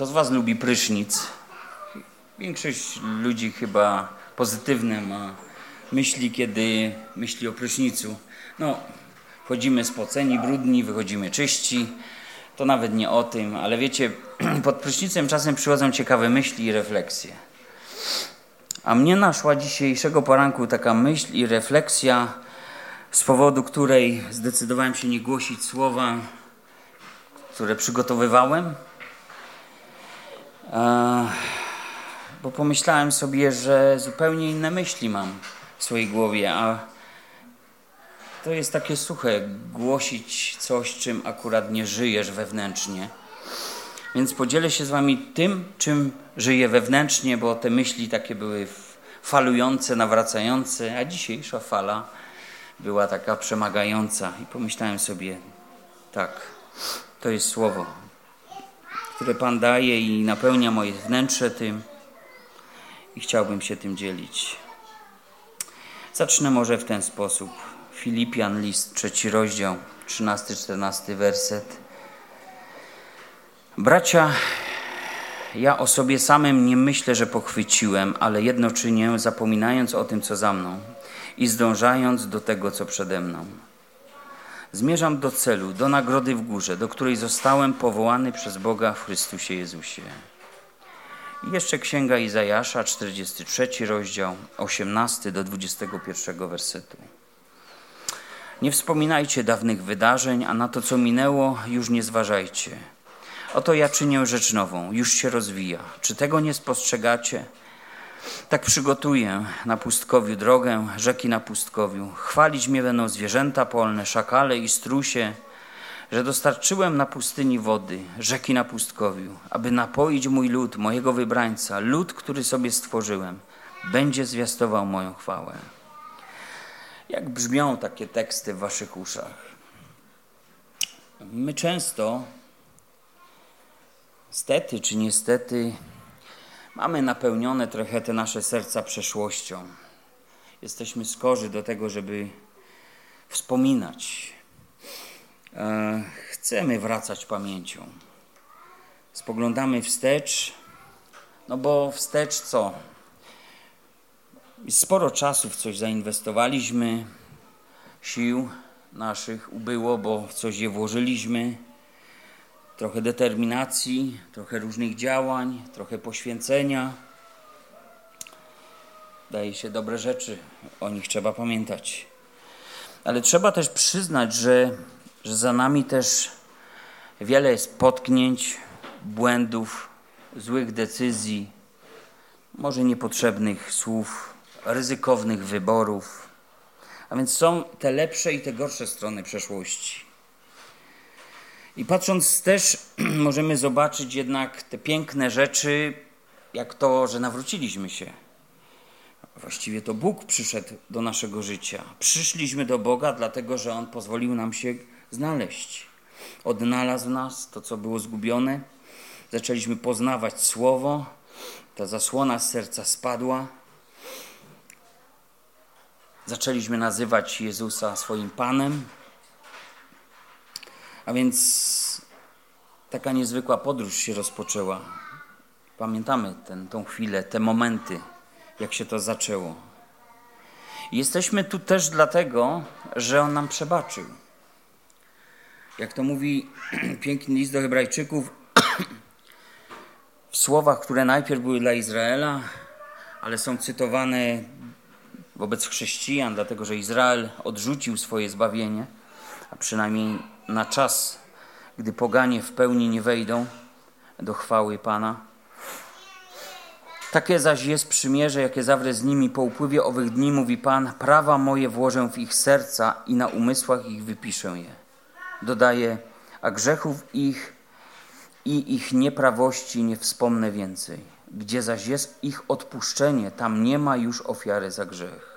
Kto z Was lubi prysznic? Większość ludzi chyba pozytywne ma myśli, kiedy myśli o prysznicu. No, wchodzimy spoceni, brudni, wychodzimy czyści. To nawet nie o tym, ale wiecie, pod prysznicem czasem przychodzą ciekawe myśli i refleksje. A mnie naszła dzisiejszego poranku taka myśl i refleksja, z powodu której zdecydowałem się nie głosić słowa, które przygotowywałem. Bo pomyślałem sobie, że zupełnie inne myśli mam w swojej głowie, a to jest takie suche głosić coś, czym akurat nie żyjesz wewnętrznie. Więc podzielę się z Wami tym, czym żyję wewnętrznie, bo te myśli takie były falujące, nawracające, a dzisiejsza fala była taka przemagająca. I pomyślałem sobie, tak, to jest słowo, które Pan daje i napełnia moje wnętrze tym i chciałbym się tym dzielić. Zacznę może w ten sposób. Filipian, list, trzeci rozdział, 13-14 werset. Bracia, ja o sobie samym nie myślę, że pochwyciłem, ale jedno czynię, zapominając o tym, co za mną i zdążając do tego, co przede mną. Zmierzam do celu, do nagrody w górze, do której zostałem powołany przez Boga w Chrystusie Jezusie. I jeszcze Księga Izajasza, 43 rozdział, 18 do 21 wersetu. Nie wspominajcie dawnych wydarzeń, a na to, co minęło, już nie zważajcie. Oto ja czynię rzecz nową, już się rozwija. Czy tego nie spostrzegacie? Tak przygotuję na pustkowiu drogę, rzeki na pustkowiu. Chwalić mnie będą zwierzęta polne, szakale i strusie, że dostarczyłem na pustyni wody, rzeki na pustkowiu, aby napoić mój lud, mojego wybrańca, lud, który sobie stworzyłem, będzie zwiastował moją chwałę. Jak brzmią takie teksty w waszych uszach? My często, stety czy niestety, mamy napełnione trochę te nasze serca przeszłością. Jesteśmy skorzy do tego, żeby wspominać. E, chcemy wracać pamięcią. Spoglądamy wstecz, no bo wstecz co? Sporo czasu w coś zainwestowaliśmy, sił naszych ubyło, bo w coś je włożyliśmy. Trochę determinacji, trochę różnych działań, trochę poświęcenia. Daje się dobre rzeczy, o nich trzeba pamiętać. Ale trzeba też przyznać, że, że za nami też wiele jest potknięć, błędów, złych decyzji, może niepotrzebnych słów, ryzykownych wyborów. A więc są te lepsze i te gorsze strony przeszłości. I patrząc też, możemy zobaczyć jednak te piękne rzeczy, jak to, że nawróciliśmy się. Właściwie to Bóg przyszedł do naszego życia. Przyszliśmy do Boga, dlatego że On pozwolił nam się znaleźć. Odnalazł nas to, co było zgubione. Zaczęliśmy poznawać Słowo. Ta zasłona z serca spadła Zaczęliśmy nazywać Jezusa swoim Panem. A więc taka niezwykła podróż się rozpoczęła. Pamiętamy ten, tą chwilę, te momenty, jak się to zaczęło. Jesteśmy tu też dlatego, że On nam przebaczył. Jak to mówi piękny list do Hebrajczyków, w słowach, które najpierw były dla Izraela, ale są cytowane wobec chrześcijan, dlatego że Izrael odrzucił swoje zbawienie, a przynajmniej na czas, gdy poganie w pełni nie wejdą do chwały Pana. Takie zaś jest przymierze, jakie zawrę z nimi po upływie owych dni, mówi Pan, prawa moje włożę w ich serca i na umysłach ich wypiszę je. Dodaje, a grzechów ich i ich nieprawości nie wspomnę więcej. Gdzie zaś jest ich odpuszczenie, tam nie ma już ofiary za grzech.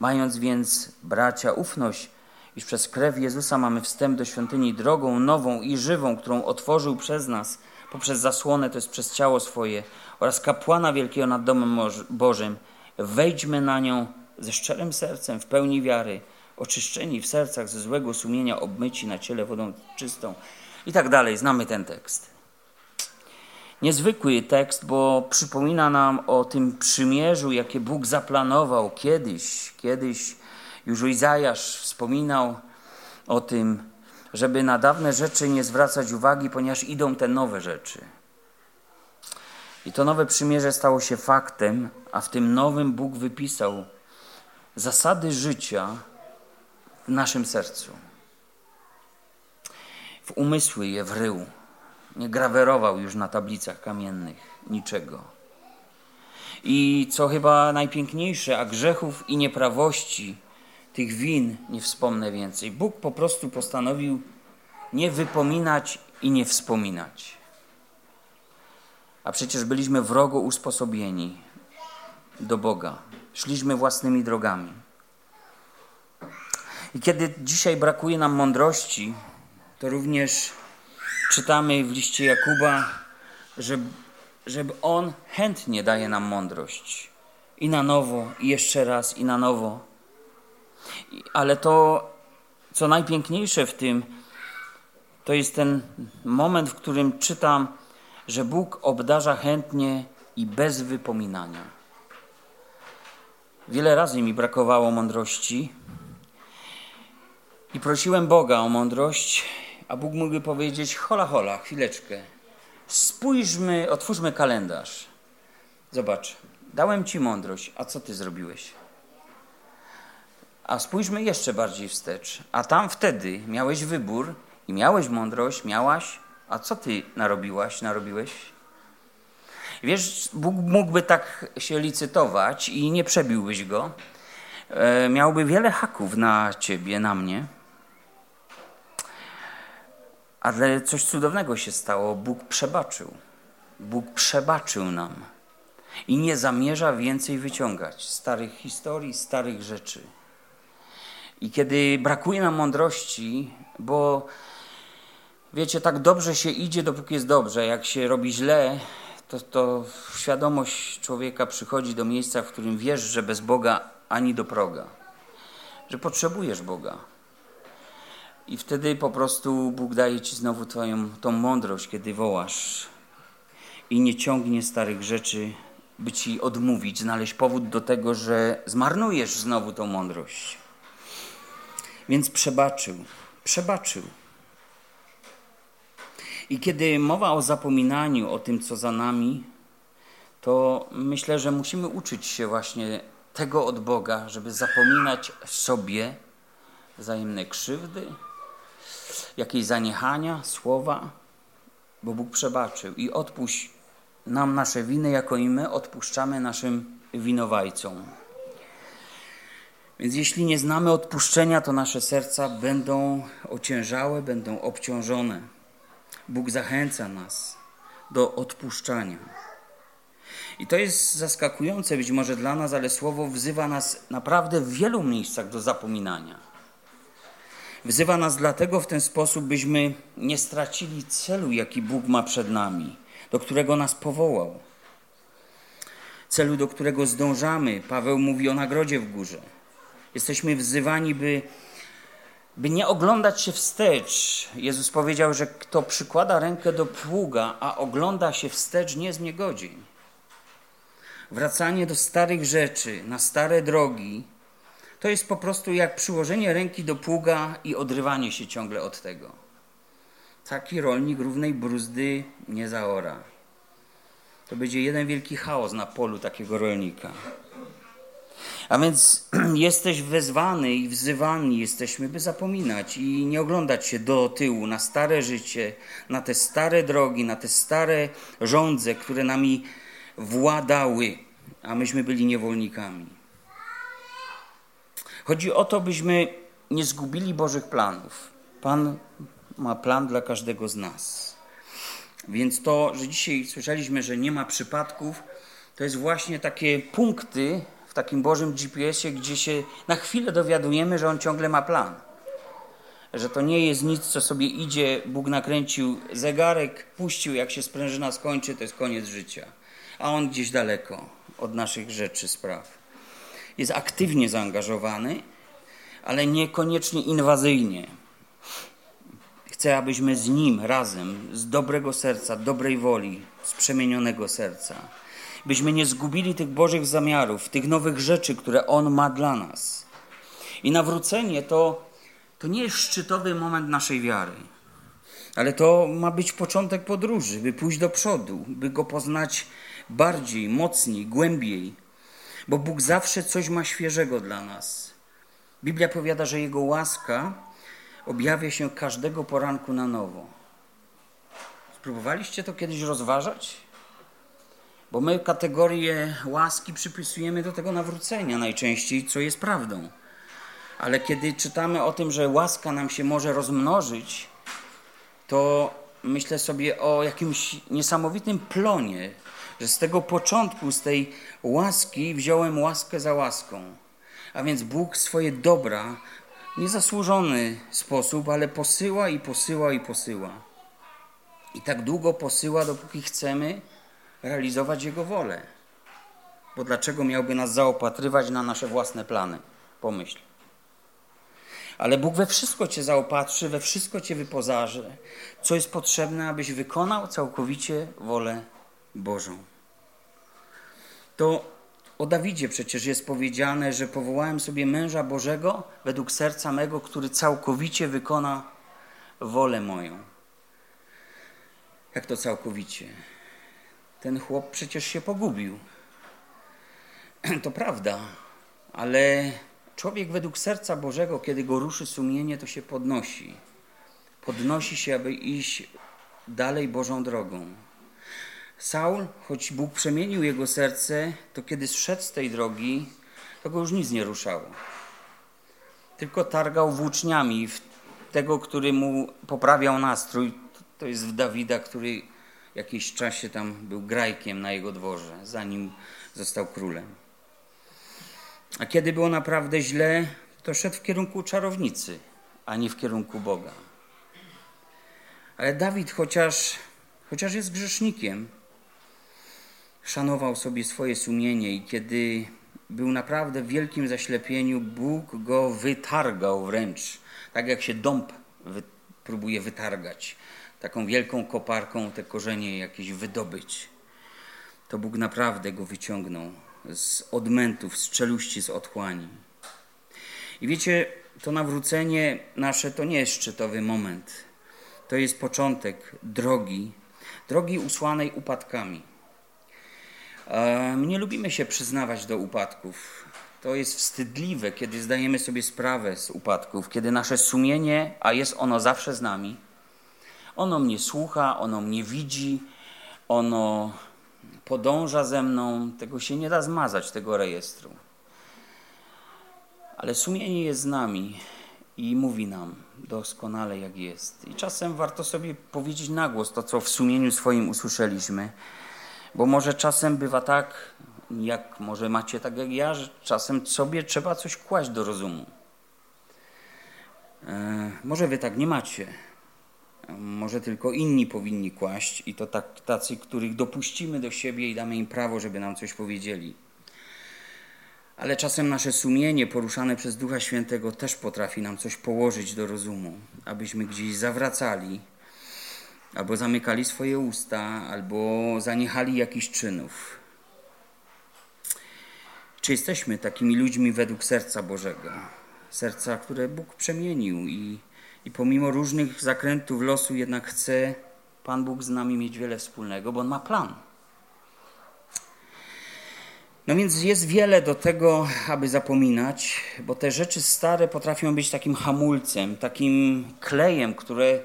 Mając więc, bracia, ufność, iż przez krew Jezusa mamy wstęp do świątyni drogą nową i żywą, którą otworzył przez nas, poprzez zasłonę, to jest przez ciało swoje, oraz kapłana wielkiego nad domem Bożym, wejdźmy na nią ze szczerym sercem, w pełni wiary, oczyszczeni w sercach ze złego sumienia, obmyci na ciele wodą czystą i tak dalej. Znamy ten tekst. niezwykły tekst, bo przypomina nam o tym przymierzu, jakie Bóg zaplanował kiedyś. Kiedyś już Izajasz wspominał o tym, żeby na dawne rzeczy nie zwracać uwagi, ponieważ idą te nowe rzeczy. I to nowe przymierze stało się faktem, a w tym nowym Bóg wypisał zasady życia w naszym sercu. W umysły je wrył. Nie grawerował już na tablicach kamiennych niczego. I co chyba najpiękniejsze, a grzechów i nieprawości, tych win nie wspomnę więcej. Bóg po prostu postanowił nie wypominać i nie wspominać. A przecież byliśmy wrogo usposobieni do Boga. Szliśmy własnymi drogami. I kiedy dzisiaj brakuje nam mądrości, to również czytamy w liście Jakuba, że, że On chętnie daje nam mądrość. I na nowo, i jeszcze raz, i na nowo. Ale to, co najpiękniejsze w tym, to jest ten moment, w którym czytam, że Bóg obdarza chętnie i bez wypominania. Wiele razy mi brakowało mądrości i prosiłem Boga o mądrość, a Bóg mógłby powiedzieć: hola, hola, chwileczkę. Spójrzmy, otwórzmy kalendarz. Zobacz, dałem ci mądrość, a co ty zrobiłeś? A spójrzmy jeszcze bardziej wstecz. A tam wtedy miałeś wybór i miałeś mądrość, miałaś, a co ty narobiłaś, narobiłeś? Wiesz, Bóg mógłby tak się licytować i nie przebiłbyś go. E, miałby wiele haków na ciebie, na mnie. Ale coś cudownego się stało. Bóg przebaczył. Bóg przebaczył nam i nie zamierza więcej wyciągać starych historii, starych rzeczy. I kiedy brakuje nam mądrości, bo wiecie, tak dobrze się idzie, dopóki jest dobrze. Jak się robi źle, to, to świadomość człowieka przychodzi do miejsca, w którym wiesz, że bez Boga ani do proga, że potrzebujesz Boga. I wtedy po prostu Bóg daje ci znowu twoją tą mądrość, kiedy wołasz i nie ciągnie starych rzeczy, by ci odmówić, znaleźć powód do tego, że zmarnujesz znowu tą mądrość. Więc przebaczył, przebaczył. I kiedy mowa o zapominaniu, o tym, co za nami, to myślę, że musimy uczyć się właśnie tego od Boga, żeby zapominać sobie wzajemne krzywdy, jakieś zaniechania, słowa, bo Bóg przebaczył i odpuść nam nasze winy, jako i my odpuszczamy naszym winowajcom. Więc jeśli nie znamy odpuszczenia, to nasze serca będą ociężałe, będą obciążone. Bóg zachęca nas do odpuszczania. I to jest zaskakujące być może dla nas, ale słowo wzywa nas naprawdę w wielu miejscach do zapominania. Wzywa nas dlatego w ten sposób, byśmy nie stracili celu, jaki Bóg ma przed nami, do którego nas powołał. Celu, do którego zdążamy. Paweł mówi o nagrodzie w górze. Jesteśmy wzywani, by by nie oglądać się wstecz. Jezus powiedział, że kto przykłada rękę do pługa, a ogląda się wstecz, nie jest w niegodzień. Wracanie do starych rzeczy, na stare drogi, to jest po prostu jak przyłożenie ręki do pługa i odrywanie się ciągle od tego. Taki rolnik równej bruzdy nie zaora. To będzie jeden wielki chaos na polu takiego rolnika. A więc jesteś wezwany i wzywani jesteśmy, by zapominać i nie oglądać się do tyłu na stare życie, na te stare drogi, na te stare rządze, które nami władały, a myśmy byli niewolnikami. Chodzi o to, byśmy nie zgubili Bożych planów. Pan ma plan dla każdego z nas. Więc to, że dzisiaj słyszeliśmy, że nie ma przypadków, to jest właśnie takie punkty, w takim Bożym GPS-ie, gdzie się na chwilę dowiadujemy, że On ciągle ma plan. Że to nie jest nic, co sobie idzie, Bóg nakręcił zegarek, puścił, jak się sprężyna skończy, to jest koniec życia. A On gdzieś daleko od naszych rzeczy, spraw. Jest aktywnie zaangażowany, ale niekoniecznie inwazyjnie. Chce, abyśmy z Nim razem, z dobrego serca, dobrej woli, z przemienionego serca, byśmy nie zgubili tych Bożych zamiarów, tych nowych rzeczy, które On ma dla nas. I nawrócenie to, to nie jest szczytowy moment naszej wiary, ale to ma być początek podróży, by pójść do przodu, by Go poznać bardziej, mocniej, głębiej, bo Bóg zawsze coś ma świeżego dla nas. Biblia powiada, że Jego łaska objawia się każdego poranku na nowo. Spróbowaliście to kiedyś rozważać? Bo my kategorię łaski przypisujemy do tego nawrócenia najczęściej, co jest prawdą. Ale kiedy czytamy o tym, że łaska nam się może rozmnożyć, to myślę sobie o jakimś niesamowitym plonie, że z tego początku, z tej łaski wziąłem łaskę za łaską. A więc Bóg swoje dobra niezasłużony sposób, ale posyła i posyła i posyła. I tak długo posyła, dopóki chcemy realizować Jego wolę. Bo dlaczego miałby nas zaopatrywać na nasze własne plany? Pomyśl. Ale Bóg we wszystko Cię zaopatrzy, we wszystko Cię wypozaży, co jest potrzebne, abyś wykonał całkowicie wolę Bożą. To o Dawidzie przecież jest powiedziane, że powołałem sobie męża Bożego według serca mego, który całkowicie wykona wolę moją. Jak to całkowicie? Ten chłop przecież się pogubił. To prawda, ale człowiek według serca Bożego, kiedy go ruszy sumienie, to się podnosi. Podnosi się, aby iść dalej Bożą drogą. Saul, choć Bóg przemienił jego serce, to kiedy zszedł z tej drogi, to go już nic nie ruszało. Tylko targał włóczniami w tego, który mu poprawiał nastrój. To jest w Dawida, który jakiś czasie tam był grajkiem na jego dworze, zanim został królem. A kiedy było naprawdę źle, to szedł w kierunku czarownicy, a nie w kierunku Boga. Ale Dawid, chociaż, chociaż jest grzesznikiem, szanował sobie swoje sumienie i kiedy był naprawdę w wielkim zaślepieniu, Bóg go wytargał wręcz, tak jak się dąb wy, próbuje wytargać, taką wielką koparką te korzenie jakieś wydobyć. To Bóg naprawdę go wyciągnął z odmętów, z czeluści, z otchłani. I wiecie, to nawrócenie nasze to nie jest szczytowy moment. To jest początek drogi, drogi usłanej upadkami. My nie lubimy się przyznawać do upadków. To jest wstydliwe, kiedy zdajemy sobie sprawę z upadków, kiedy nasze sumienie, a jest ono zawsze z nami, ono mnie słucha, ono mnie widzi, ono podąża ze mną, tego się nie da zmazać, tego rejestru. Ale sumienie jest z nami i mówi nam doskonale, jak jest. I czasem warto sobie powiedzieć na głos to, co w sumieniu swoim usłyszeliśmy bo może czasem bywa tak, jak może macie tak jak ja, że czasem sobie trzeba coś kłaść do rozumu. E, może wy tak nie macie. Może tylko inni powinni kłaść i to tak, tacy, których dopuścimy do siebie i damy im prawo, żeby nam coś powiedzieli. Ale czasem nasze sumienie poruszane przez Ducha Świętego też potrafi nam coś położyć do rozumu, abyśmy gdzieś zawracali albo zamykali swoje usta, albo zaniechali jakichś czynów. Czy jesteśmy takimi ludźmi według serca Bożego? Serca, które Bóg przemienił i, i pomimo różnych zakrętów losu jednak chce Pan Bóg z nami mieć wiele wspólnego, bo On ma plan. No więc jest wiele do tego, aby zapominać, bo te rzeczy stare potrafią być takim hamulcem, takim klejem, które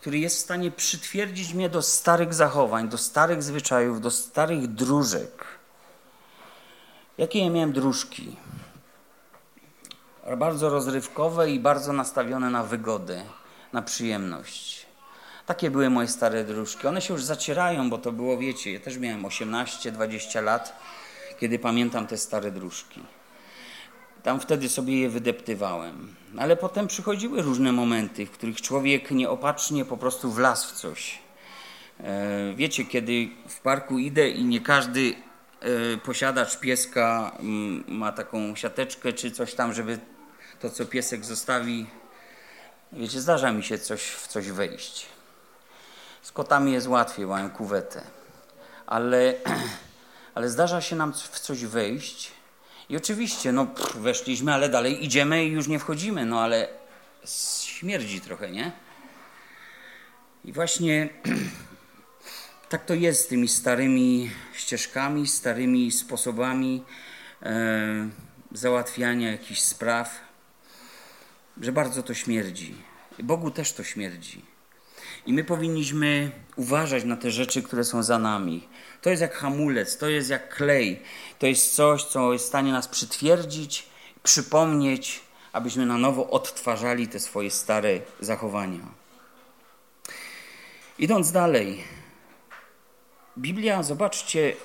który jest w stanie przytwierdzić mnie do starych zachowań, do starych zwyczajów, do starych dróżek. Jakie ja miałem dróżki? Bardzo rozrywkowe i bardzo nastawione na wygodę, na przyjemność. Takie były moje stare dróżki. One się już zacierają, bo to było, wiecie, ja też miałem 18-20 lat, kiedy pamiętam te stare dróżki. Tam wtedy sobie je wydeptywałem. Ale potem przychodziły różne momenty, w których człowiek nieopatrznie po prostu wlazł w coś. E, wiecie, kiedy w parku idę i nie każdy e, posiadacz pieska mm, ma taką siateczkę czy coś tam, żeby to, co piesek zostawi, Wiecie, zdarza mi się coś, w coś wejść. Z kotami jest łatwiej, mają kuwetę. Ale, ale zdarza się nam w coś wejść i oczywiście, no pff, weszliśmy, ale dalej idziemy i już nie wchodzimy, no ale śmierdzi trochę, nie? I właśnie tak to jest z tymi starymi ścieżkami, starymi sposobami e, załatwiania jakichś spraw, że bardzo to śmierdzi. Bogu też to śmierdzi. I my powinniśmy uważać na te rzeczy, które są za nami. To jest jak hamulec, to jest jak klej. To jest coś, co jest w stanie nas przytwierdzić, przypomnieć, abyśmy na nowo odtwarzali te swoje stare zachowania. Idąc dalej, Biblia, zobaczcie,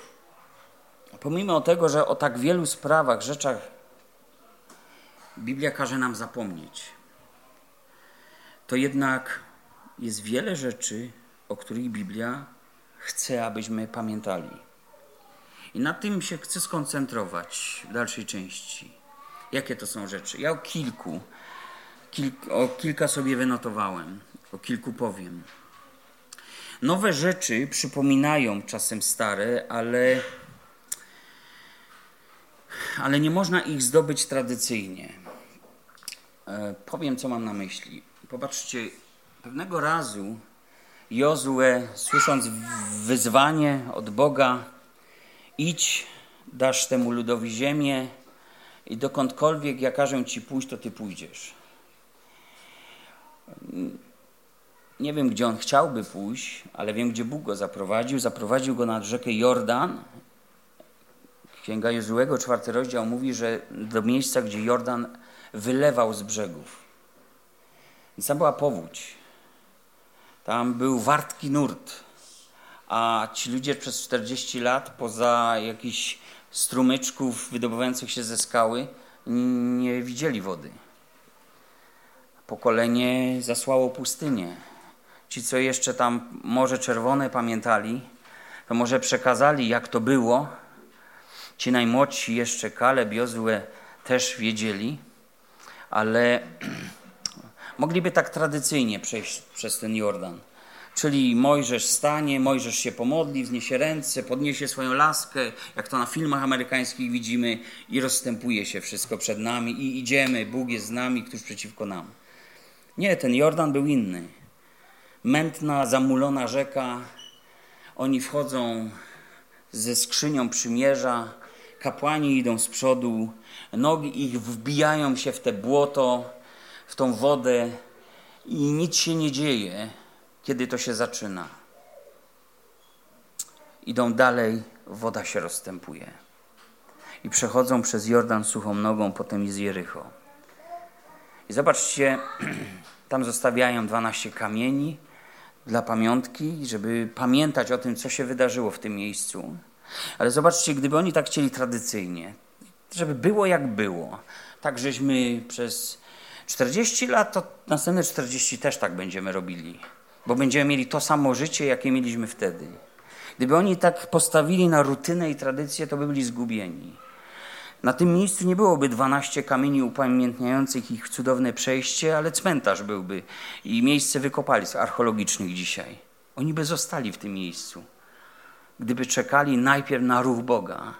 pomimo tego, że o tak wielu sprawach, rzeczach Biblia każe nam zapomnieć, to jednak jest wiele rzeczy, o których Biblia chce, abyśmy pamiętali. I na tym się chcę skoncentrować w dalszej części. Jakie to są rzeczy? Ja o kilku, o kilka sobie wynotowałem, o kilku powiem. Nowe rzeczy przypominają czasem stare, ale, ale nie można ich zdobyć tradycyjnie. E, powiem, co mam na myśli. Popatrzcie, pewnego razu Jozue, słysząc wyzwanie od Boga, idź, dasz temu ludowi ziemię i dokądkolwiek ja każę ci pójść, to ty pójdziesz. Nie wiem, gdzie on chciałby pójść, ale wiem, gdzie Bóg go zaprowadził. Zaprowadził go nad rzekę Jordan. Księga Jozuego, czwarty rozdział, mówi, że do miejsca, gdzie Jordan wylewał z brzegów. Więc tam była powódź. Tam był wartki nurt. A ci ludzie przez 40 lat, poza jakichś strumyczków wydobywających się ze skały, nie widzieli wody. Pokolenie zasłało pustynię. Ci, co jeszcze tam Morze Czerwone pamiętali, to może przekazali, jak to było. Ci najmłodsi jeszcze, Kaleb, Jozue, też wiedzieli, ale mogliby tak tradycyjnie przejść przez ten Jordan. Czyli Mojżesz stanie, Mojżesz się pomodli, wzniesie ręce, podniesie swoją laskę, jak to na filmach amerykańskich widzimy, i rozstępuje się wszystko przed nami, i idziemy, Bóg jest z nami, któż przeciwko nam. Nie, ten Jordan był inny mętna, zamulona rzeka. Oni wchodzą ze skrzynią przymierza, kapłani idą z przodu, nogi ich wbijają się w te błoto, w tą wodę i nic się nie dzieje, kiedy to się zaczyna. Idą dalej, woda się rozstępuje. I przechodzą przez Jordan suchą nogą, potem z Jericho. I zobaczcie, tam zostawiają 12 kamieni, dla pamiątki, żeby pamiętać o tym, co się wydarzyło w tym miejscu. Ale zobaczcie, gdyby oni tak chcieli tradycyjnie, żeby było jak było, tak żeśmy przez 40 lat, to następne 40 też tak będziemy robili, bo będziemy mieli to samo życie, jakie mieliśmy wtedy. Gdyby oni tak postawili na rutynę i tradycję, to by byli zgubieni. Na tym miejscu nie byłoby 12 kamieni upamiętniających ich cudowne przejście, ale cmentarz byłby i miejsce wykopalisk archeologicznych dzisiaj. Oni by zostali w tym miejscu, gdyby czekali najpierw na ruch Boga.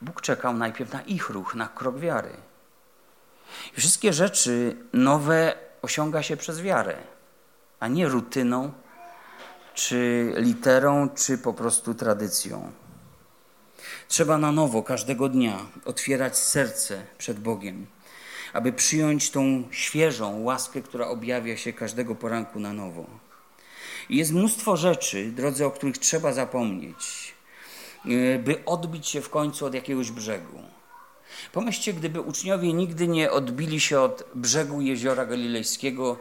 Bóg czekał najpierw na ich ruch, na krok wiary. I wszystkie rzeczy nowe osiąga się przez wiarę, a nie rutyną, czy literą, czy po prostu tradycją. Trzeba na nowo każdego dnia otwierać serce przed Bogiem, aby przyjąć tą świeżą łaskę, która objawia się każdego poranku na nowo. Jest mnóstwo rzeczy, drodzy, o których trzeba zapomnieć, e, by odbić się w końcu od jakiegoś brzegu. Pomyślcie, gdyby uczniowie nigdy nie odbili się od brzegu jeziora galilejskiego,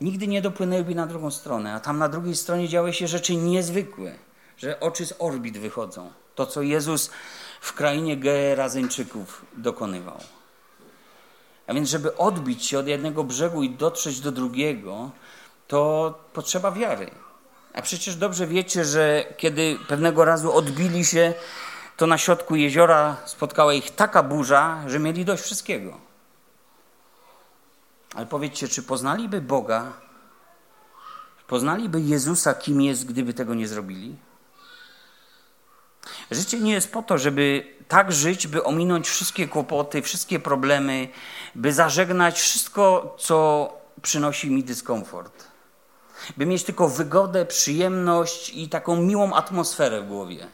nigdy nie dopłynęliby na drugą stronę, a tam na drugiej stronie działy się rzeczy niezwykłe, że oczy z orbit wychodzą. To, co Jezus w krainie Gerazyńczyków dokonywał. A więc, żeby odbić się od jednego brzegu i dotrzeć do drugiego, to potrzeba wiary. A przecież dobrze wiecie, że kiedy pewnego razu odbili się, to na środku jeziora spotkała ich taka burza, że mieli dość wszystkiego. Ale powiedzcie, czy poznaliby Boga, poznaliby Jezusa, kim jest, gdyby tego nie zrobili? Życie nie jest po to, żeby tak żyć, by ominąć wszystkie kłopoty, wszystkie problemy, by zażegnać wszystko, co przynosi mi dyskomfort. By mieć tylko wygodę, przyjemność i taką miłą atmosferę w głowie.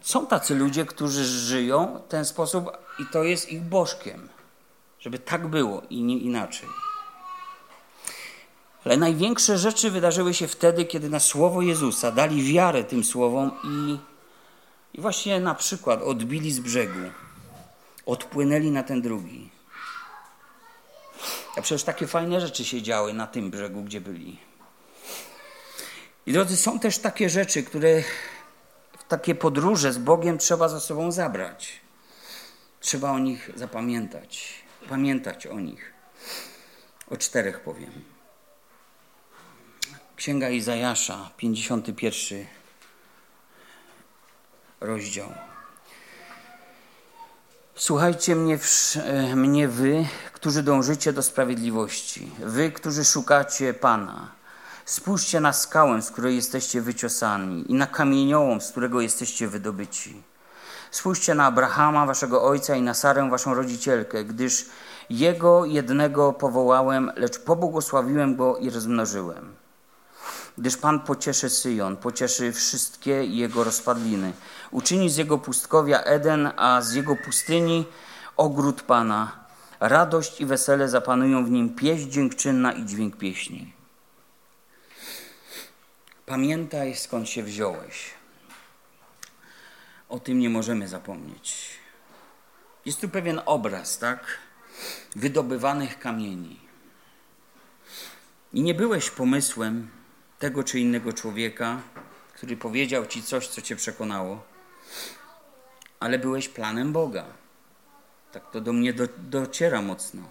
Są tacy ludzie, którzy żyją w ten sposób i to jest ich bożkiem. Żeby tak było i nie inaczej. Ale największe rzeczy wydarzyły się wtedy, kiedy na słowo Jezusa dali wiarę tym słowom i, i właśnie na przykład odbili z brzegu, odpłynęli na ten drugi. A przecież takie fajne rzeczy się działy na tym brzegu, gdzie byli. I drodzy, są też takie rzeczy, które w takie podróże z Bogiem trzeba za sobą zabrać. Trzeba o nich zapamiętać, pamiętać o nich. O czterech powiem. Księga Izajasza, 51 rozdział. Słuchajcie mnie, e, mnie wy, którzy dążycie do sprawiedliwości, wy, którzy szukacie Pana. Spójrzcie na skałę, z której jesteście wyciosani i na kamieniołom, z którego jesteście wydobyci. Spójrzcie na Abrahama, waszego ojca i na Sarę, waszą rodzicielkę, gdyż jego jednego powołałem, lecz pobłogosławiłem go i rozmnożyłem gdyż Pan pocieszy Syjon, pocieszy wszystkie jego rozpadliny. Uczyni z jego pustkowia Eden, a z jego pustyni ogród Pana. Radość i wesele zapanują w nim pieśń dziękczynna i dźwięk pieśni. Pamiętaj, skąd się wziąłeś. O tym nie możemy zapomnieć. Jest tu pewien obraz, tak? Wydobywanych kamieni. I nie byłeś pomysłem, tego czy innego człowieka, który powiedział ci coś, co cię przekonało, ale byłeś planem Boga. Tak to do mnie do, dociera mocno.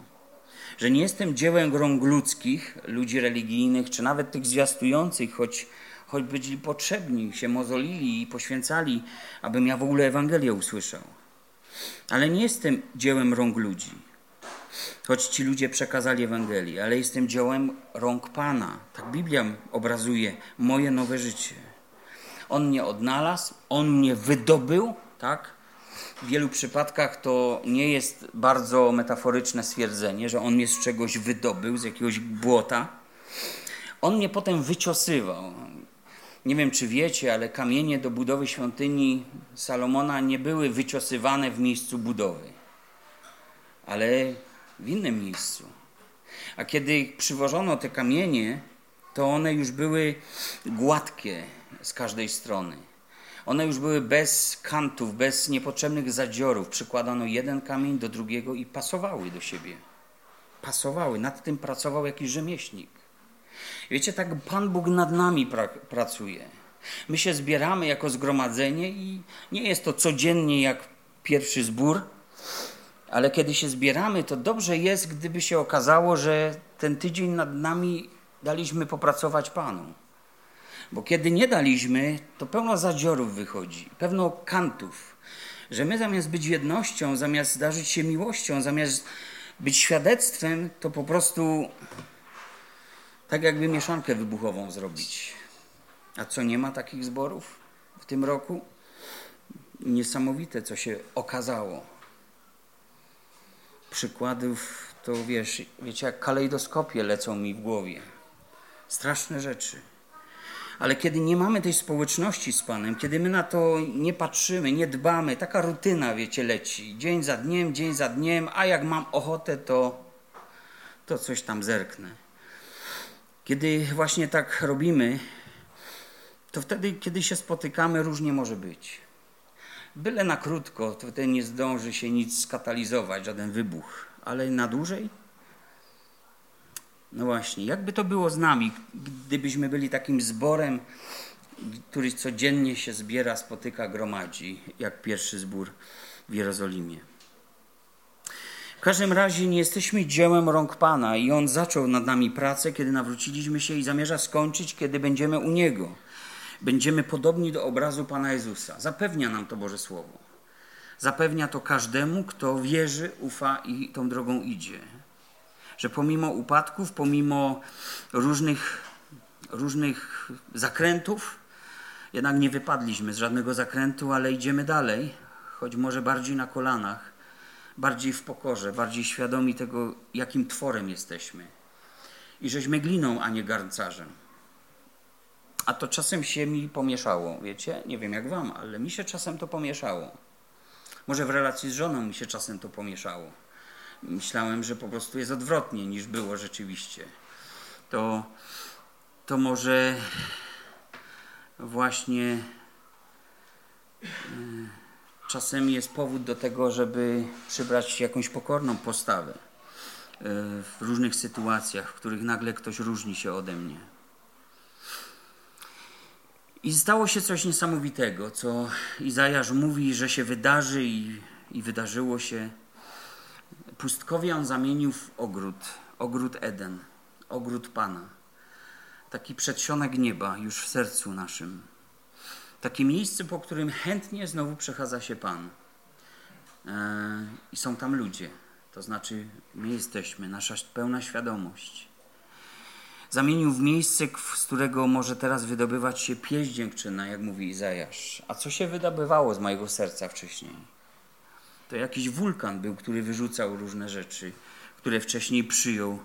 Że nie jestem dziełem rąk ludzkich, ludzi religijnych, czy nawet tych zwiastujących, choć, choć byli potrzebni, się mozolili i poświęcali, abym ja w ogóle Ewangelię usłyszał. Ale nie jestem dziełem rąk ludzi choć ci ludzie przekazali Ewangelię, ale jestem dziełem rąk Pana. Tak Biblia obrazuje moje nowe życie. On mnie odnalazł, On mnie wydobył, tak? W wielu przypadkach to nie jest bardzo metaforyczne stwierdzenie, że On mnie z czegoś wydobył, z jakiegoś błota. On mnie potem wyczosywał. Nie wiem, czy wiecie, ale kamienie do budowy świątyni Salomona nie były wyczosywane w miejscu budowy. Ale w innym miejscu. A kiedy przywożono te kamienie, to one już były gładkie z każdej strony. One już były bez kantów, bez niepotrzebnych zadziorów. Przykładano jeden kamień do drugiego i pasowały do siebie. Pasowały. Nad tym pracował jakiś rzemieślnik. Wiecie, tak Pan Bóg nad nami pra pracuje. My się zbieramy jako zgromadzenie i nie jest to codziennie jak pierwszy zbór, ale kiedy się zbieramy, to dobrze jest, gdyby się okazało, że ten tydzień nad nami daliśmy popracować Panu. Bo kiedy nie daliśmy, to pełno zadziorów wychodzi, pełno kantów. Że my zamiast być jednością, zamiast zdarzyć się miłością, zamiast być świadectwem, to po prostu tak jakby mieszankę wybuchową zrobić. A co nie ma takich zborów w tym roku? Niesamowite, co się okazało przykładów, to wiesz, wiecie, jak kalejdoskopie lecą mi w głowie. Straszne rzeczy. Ale kiedy nie mamy tej społeczności z Panem, kiedy my na to nie patrzymy, nie dbamy, taka rutyna, wiecie, leci. Dzień za dniem, dzień za dniem, a jak mam ochotę, to, to coś tam zerknę. Kiedy właśnie tak robimy, to wtedy, kiedy się spotykamy, różnie może być. Byle na krótko, to wtedy nie zdąży się nic skatalizować, żaden wybuch, ale na dłużej? No właśnie, jakby to było z nami, gdybyśmy byli takim zborem, który codziennie się zbiera, spotyka, gromadzi, jak pierwszy zbór w Jerozolimie. W każdym razie nie jesteśmy dziełem rąk Pana i On zaczął nad nami pracę, kiedy nawróciliśmy się i zamierza skończyć, kiedy będziemy u Niego będziemy podobni do obrazu Pana Jezusa. Zapewnia nam to Boże Słowo. Zapewnia to każdemu, kto wierzy, ufa i tą drogą idzie. Że pomimo upadków, pomimo różnych, różnych zakrętów, jednak nie wypadliśmy z żadnego zakrętu, ale idziemy dalej, choć może bardziej na kolanach, bardziej w pokorze, bardziej świadomi tego, jakim tworem jesteśmy. I żeśmy gliną, a nie garncarzem. A to czasem się mi pomieszało, wiecie? Nie wiem jak wam, ale mi się czasem to pomieszało. Może w relacji z żoną mi się czasem to pomieszało. Myślałem, że po prostu jest odwrotnie niż było rzeczywiście. To, to może właśnie e, czasem jest powód do tego, żeby przybrać jakąś pokorną postawę e, w różnych sytuacjach, w których nagle ktoś różni się ode mnie. I stało się coś niesamowitego, co Izajasz mówi, że się wydarzy i, i wydarzyło się. Pustkowie on zamienił w ogród, ogród Eden, ogród Pana. Taki przedsionek nieba już w sercu naszym. Takie miejsce, po którym chętnie znowu przechadza się Pan. E, I są tam ludzie. To znaczy, my jesteśmy, nasza pełna świadomość zamienił w miejsce, z którego może teraz wydobywać się pieśń dziękczyna, jak mówi Izajasz. A co się wydobywało z mojego serca wcześniej? To jakiś wulkan był, który wyrzucał różne rzeczy, które wcześniej przyjął.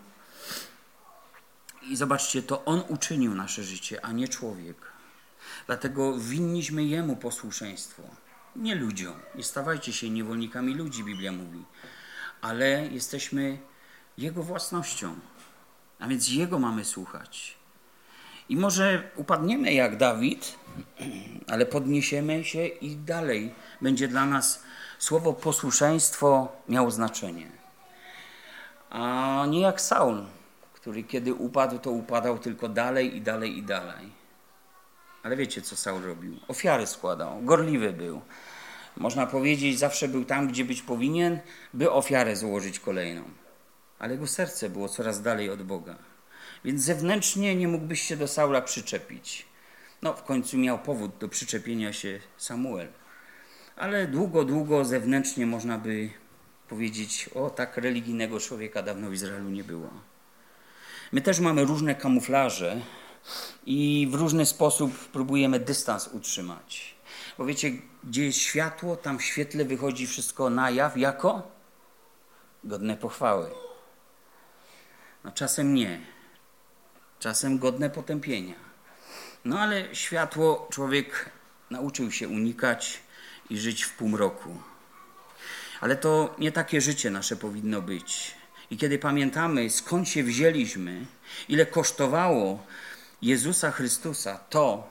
I zobaczcie, to On uczynił nasze życie, a nie człowiek. Dlatego winniśmy Jemu posłuszeństwo, nie ludziom. Nie stawajcie się niewolnikami ludzi, Biblia mówi, ale jesteśmy Jego własnością. A więc Jego mamy słuchać. I może upadniemy jak Dawid, ale podniesiemy się i dalej będzie dla nas słowo posłuszeństwo miało znaczenie. A nie jak Saul, który kiedy upadł, to upadał tylko dalej i dalej i dalej. Ale wiecie, co Saul robił? Ofiary składał, gorliwy był. Można powiedzieć, zawsze był tam, gdzie być powinien, by ofiarę złożyć kolejną ale jego serce było coraz dalej od Boga. Więc zewnętrznie nie mógłbyś się do Saula przyczepić. No, w końcu miał powód do przyczepienia się Samuel. Ale długo, długo zewnętrznie można by powiedzieć: O, tak religijnego człowieka dawno w Izraelu nie było. My też mamy różne kamuflaże i w różny sposób próbujemy dystans utrzymać. Bo wiecie, gdzie jest światło, tam w świetle wychodzi wszystko na jaw jako godne pochwały. No czasem nie. Czasem godne potępienia. No ale światło człowiek nauczył się unikać i żyć w półmroku. Ale to nie takie życie nasze powinno być. I kiedy pamiętamy, skąd się wzięliśmy, ile kosztowało Jezusa Chrystusa to,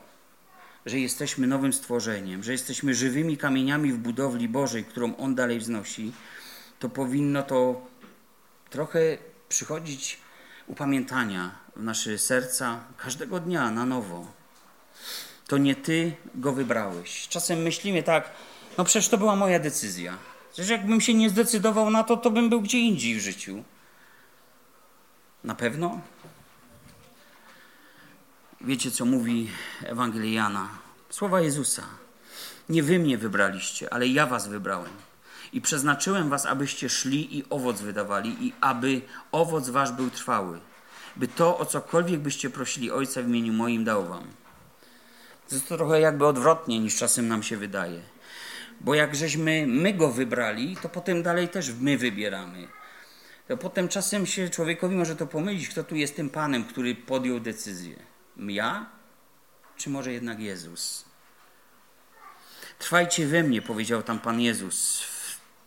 że jesteśmy nowym stworzeniem, że jesteśmy żywymi kamieniami w budowli Bożej, którą On dalej wznosi, to powinno to trochę przychodzić upamiętania w nasze serca każdego dnia na nowo. To nie Ty go wybrałeś. Czasem myślimy tak, no przecież to była moja decyzja. Przecież jakbym się nie zdecydował na to, to bym był gdzie indziej w życiu. Na pewno? Wiecie, co mówi Ewangeliana? Słowa Jezusa. Nie wy mnie wybraliście, ale ja was wybrałem. I przeznaczyłem was, abyście szli i owoc wydawali, i aby owoc wasz był trwały, by to, o cokolwiek byście prosili Ojca w imieniu moim, dał wam. Jest to trochę jakby odwrotnie, niż czasem nam się wydaje. Bo jak żeśmy my go wybrali, to potem dalej też my wybieramy. To potem czasem się człowiekowi może to pomylić, kto tu jest tym Panem, który podjął decyzję. Ja? Czy może jednak Jezus? Trwajcie we mnie, powiedział tam Pan Jezus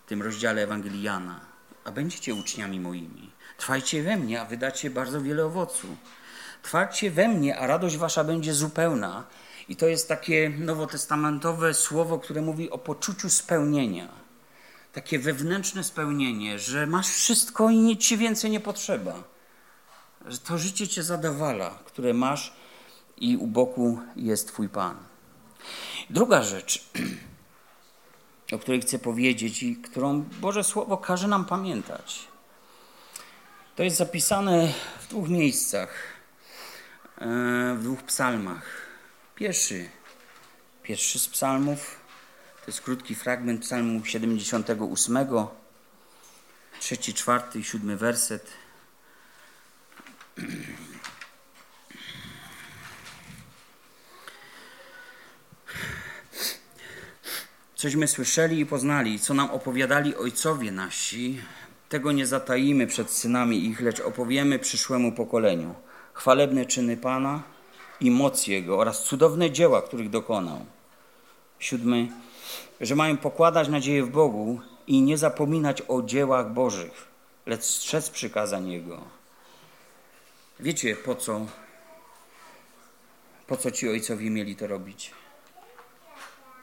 tym rozdziale Ewangelii Jana, a będziecie uczniami moimi. Trwajcie we mnie, a wydacie bardzo wiele owocu. Trwajcie we mnie, a radość wasza będzie zupełna. I to jest takie nowotestamentowe słowo, które mówi o poczuciu spełnienia. Takie wewnętrzne spełnienie, że masz wszystko i nic ci więcej nie potrzeba. Że to życie cię zadowala, które masz i u boku jest Twój Pan. Druga rzecz, o której chcę powiedzieć i którą Boże Słowo każe nam pamiętać. To jest zapisane w dwóch miejscach, e, w dwóch psalmach. Pierwszy, pierwszy z psalmów, to jest krótki fragment psalmu 78, trzeci, czwarty i siódmy werset. Cośmy słyszeli i poznali, co nam opowiadali ojcowie nasi, tego nie zatajimy przed synami ich, lecz opowiemy przyszłemu pokoleniu. Chwalebne czyny Pana i moc Jego oraz cudowne dzieła, których dokonał. Siódmy, że mają pokładać nadzieję w Bogu i nie zapominać o dziełach Bożych, lecz strzec przykazań Jego. Wiecie, po co, po co ci ojcowie mieli to robić?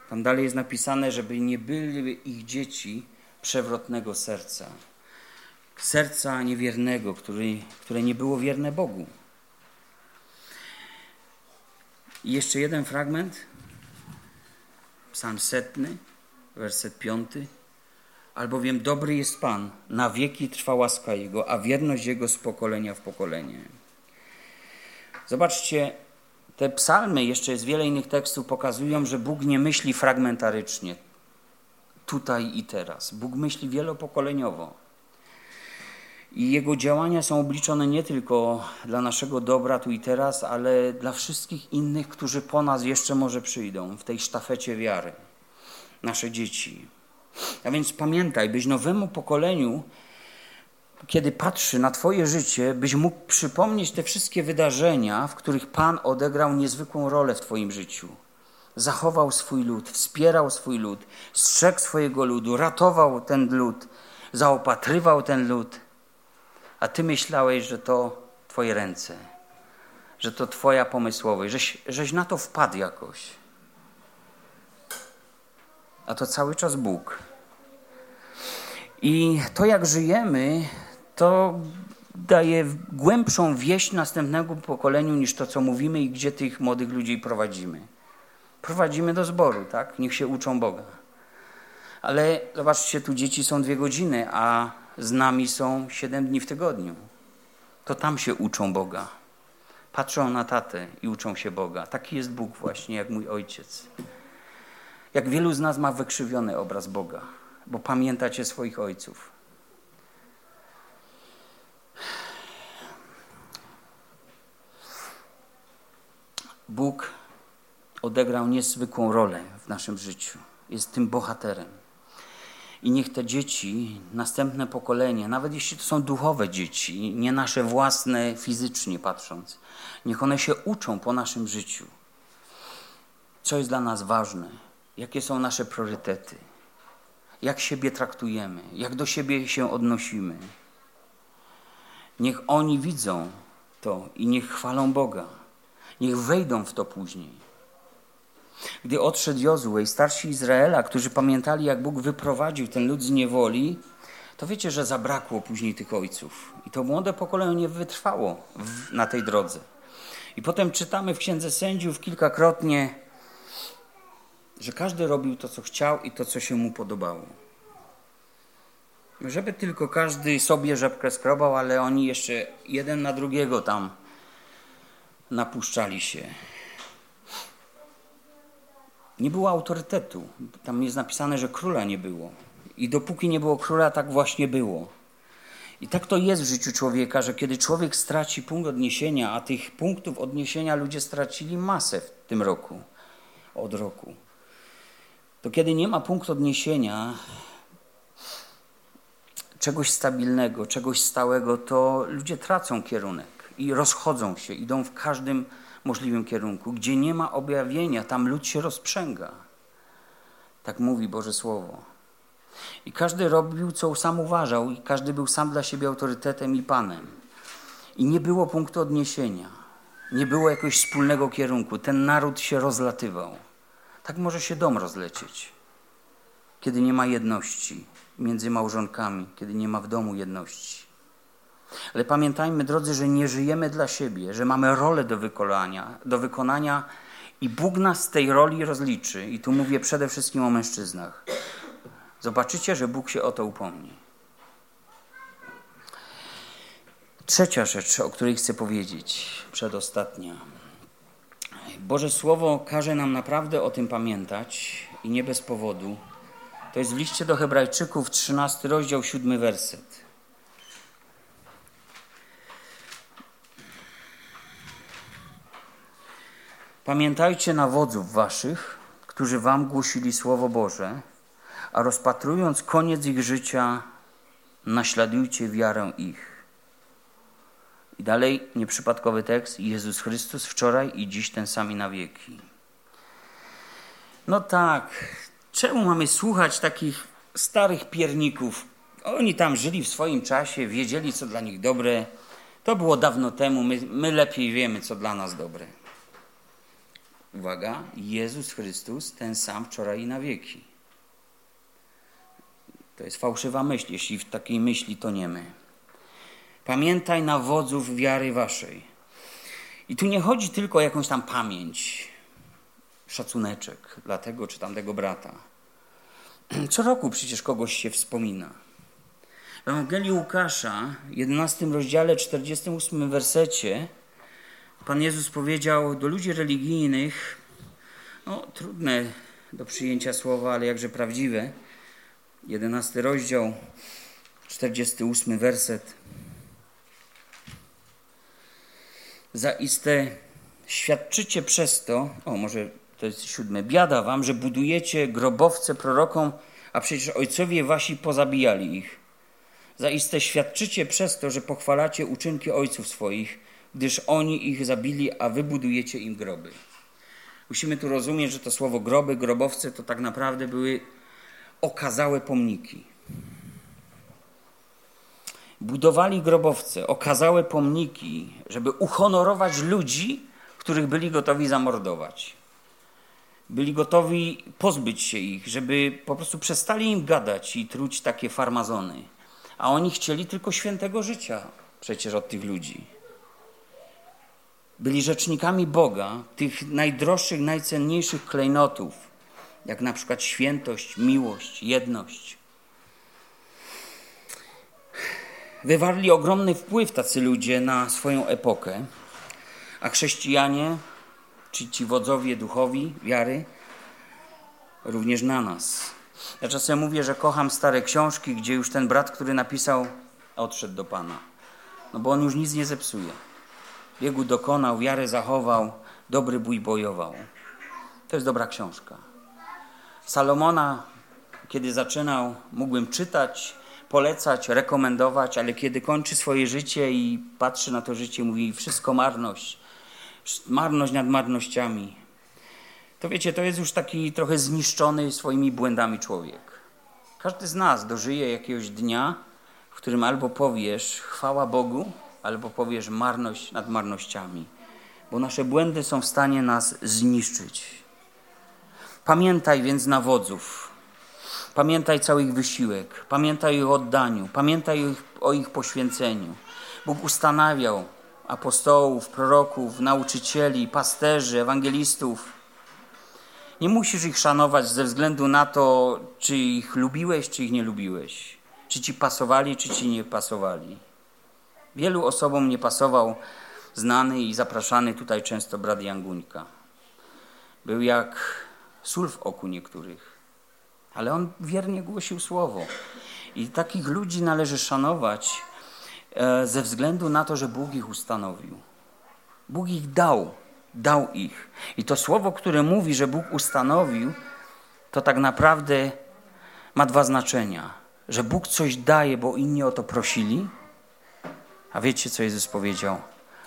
Tam dalej jest napisane, żeby nie byli ich dzieci przewrotnego serca. Serca niewiernego, który, które nie było wierne Bogu. I jeszcze jeden fragment. Psalm setny, werset piąty. Albowiem dobry jest Pan, na wieki trwa łaska Jego, a wierność Jego z pokolenia w pokolenie. Zobaczcie, te psalmy, jeszcze jest wiele innych tekstów, pokazują, że Bóg nie myśli fragmentarycznie, tutaj i teraz. Bóg myśli wielopokoleniowo. I Jego działania są obliczone nie tylko dla naszego dobra tu i teraz, ale dla wszystkich innych, którzy po nas jeszcze może przyjdą w tej sztafecie wiary. Nasze dzieci. A więc pamiętaj, byś nowemu pokoleniu kiedy patrzy na Twoje życie, byś mógł przypomnieć te wszystkie wydarzenia, w których Pan odegrał niezwykłą rolę w Twoim życiu. Zachował swój lud, wspierał swój lud, strzegł swojego ludu, ratował ten lud, zaopatrywał ten lud. A Ty myślałeś, że to Twoje ręce, że to Twoja pomysłowość, żeś, żeś na to wpadł jakoś. A to cały czas Bóg. I to, jak żyjemy, to daje głębszą wieść następnemu pokoleniu niż to, co mówimy i gdzie tych młodych ludzi prowadzimy. Prowadzimy do zboru, tak? Niech się uczą Boga. Ale zobaczcie, tu dzieci są dwie godziny, a z nami są siedem dni w tygodniu. To tam się uczą Boga. Patrzą na tatę i uczą się Boga. Taki jest Bóg właśnie, jak mój ojciec. Jak wielu z nas ma wykrzywiony obraz Boga, bo pamiętacie swoich ojców. Bóg odegrał niezwykłą rolę w naszym życiu. Jest tym bohaterem. I niech te dzieci, następne pokolenie, nawet jeśli to są duchowe dzieci, nie nasze własne fizycznie patrząc, niech one się uczą po naszym życiu. Co jest dla nas ważne, jakie są nasze priorytety, jak siebie traktujemy, jak do siebie się odnosimy. Niech oni widzą to i niech chwalą Boga. Niech wejdą w to później. Gdy odszedł Jozue i starsi Izraela, którzy pamiętali, jak Bóg wyprowadził ten lud z niewoli, to wiecie, że zabrakło później tych ojców. I to młode pokolenie nie wytrwało w, na tej drodze. I potem czytamy w Księdze Sędziów kilkakrotnie, że każdy robił to, co chciał i to, co się mu podobało. Żeby tylko każdy sobie rzepkę skrobał, ale oni jeszcze jeden na drugiego tam napuszczali się. Nie było autorytetu. Tam jest napisane, że króla nie było. I dopóki nie było króla, tak właśnie było. I tak to jest w życiu człowieka, że kiedy człowiek straci punkt odniesienia, a tych punktów odniesienia ludzie stracili masę w tym roku, od roku, to kiedy nie ma punktu odniesienia, czegoś stabilnego, czegoś stałego, to ludzie tracą kierunek i rozchodzą się, idą w każdym możliwym kierunku. Gdzie nie ma objawienia, tam lud się rozprzęga. Tak mówi Boże Słowo. I każdy robił, co sam uważał, i każdy był sam dla siebie autorytetem i panem. I nie było punktu odniesienia, nie było jakiegoś wspólnego kierunku. Ten naród się rozlatywał. Tak może się dom rozlecieć, kiedy nie ma jedności między małżonkami, kiedy nie ma w domu jedności. Ale pamiętajmy, drodzy, że nie żyjemy dla siebie, że mamy rolę do wykonania, do wykonania i Bóg nas z tej roli rozliczy. I tu mówię przede wszystkim o mężczyznach. Zobaczycie, że Bóg się o to upomni. Trzecia rzecz, o której chcę powiedzieć, przedostatnia. Boże Słowo każe nam naprawdę o tym pamiętać i nie bez powodu. To jest w liście do Hebrajczyków, 13 rozdział, 7 werset. Pamiętajcie na wodzów waszych, którzy wam głosili Słowo Boże, a rozpatrując koniec ich życia, naśladujcie wiarę ich. I dalej nieprzypadkowy tekst: Jezus Chrystus wczoraj i dziś ten sami na wieki. No tak, czemu mamy słuchać takich starych pierników? Oni tam żyli w swoim czasie, wiedzieli, co dla nich dobre. To było dawno temu, my, my lepiej wiemy, co dla nas dobre. Uwaga, Jezus Chrystus ten sam wczoraj i na wieki. To jest fałszywa myśl, jeśli w takiej myśli toniemy. Pamiętaj na wodzów wiary waszej. I tu nie chodzi tylko o jakąś tam pamięć, szacuneczek dla tego czy tamtego brata. Co roku przecież kogoś się wspomina. W Ewangelii Łukasza, 11 rozdziale, 48 wersecie, Pan Jezus powiedział do ludzi religijnych, no trudne do przyjęcia słowa, ale jakże prawdziwe. 11 rozdział, 48 werset. Zaiste świadczycie przez to, o może to jest siódme, biada wam, że budujecie grobowce prorokom, a przecież ojcowie wasi pozabijali ich. Zaiste świadczycie przez to, że pochwalacie uczynki ojców swoich, gdyż oni ich zabili, a wy budujecie im groby. Musimy tu rozumieć, że to słowo groby, grobowce to tak naprawdę były okazałe pomniki. Budowali grobowce, okazałe pomniki, żeby uhonorować ludzi, których byli gotowi zamordować. Byli gotowi pozbyć się ich, żeby po prostu przestali im gadać i truć takie farmazony. A oni chcieli tylko świętego życia przecież od tych ludzi. Byli rzecznikami Boga, tych najdroższych, najcenniejszych klejnotów, jak na przykład świętość, miłość, jedność. Wywarli ogromny wpływ tacy ludzie na swoją epokę, a chrześcijanie, czy ci wodzowie duchowi wiary, również na nas. Ja czasem mówię, że kocham stare książki, gdzie już ten brat, który napisał, odszedł do Pana. No bo on już nic nie zepsuje. Biegu dokonał, wiarę zachował, dobry bój bojował. To jest dobra książka. Salomona, kiedy zaczynał, mógłbym czytać, polecać, rekomendować, ale kiedy kończy swoje życie i patrzy na to życie, mówi wszystko marność, marność nad marnościami. To wiecie, to jest już taki trochę zniszczony swoimi błędami człowiek. Każdy z nas dożyje jakiegoś dnia, w którym albo powiesz chwała Bogu, albo powiesz marność nad marnościami, bo nasze błędy są w stanie nas zniszczyć. Pamiętaj więc na wodzów. Pamiętaj cały ich wysiłek. Pamiętaj o ich oddaniu. Pamiętaj o ich, o ich poświęceniu. Bóg ustanawiał apostołów, proroków, nauczycieli, pasterzy, ewangelistów. Nie musisz ich szanować ze względu na to, czy ich lubiłeś, czy ich nie lubiłeś. Czy ci pasowali, czy ci nie pasowali. Wielu osobom nie pasował znany i zapraszany tutaj często brat Janguńka. Był jak sól w oku niektórych. Ale on wiernie głosił słowo. I takich ludzi należy szanować e, ze względu na to, że Bóg ich ustanowił. Bóg ich dał, dał ich. I to słowo, które mówi, że Bóg ustanowił, to tak naprawdę ma dwa znaczenia. Że Bóg coś daje, bo inni o to prosili. A wiecie, co Jezus powiedział?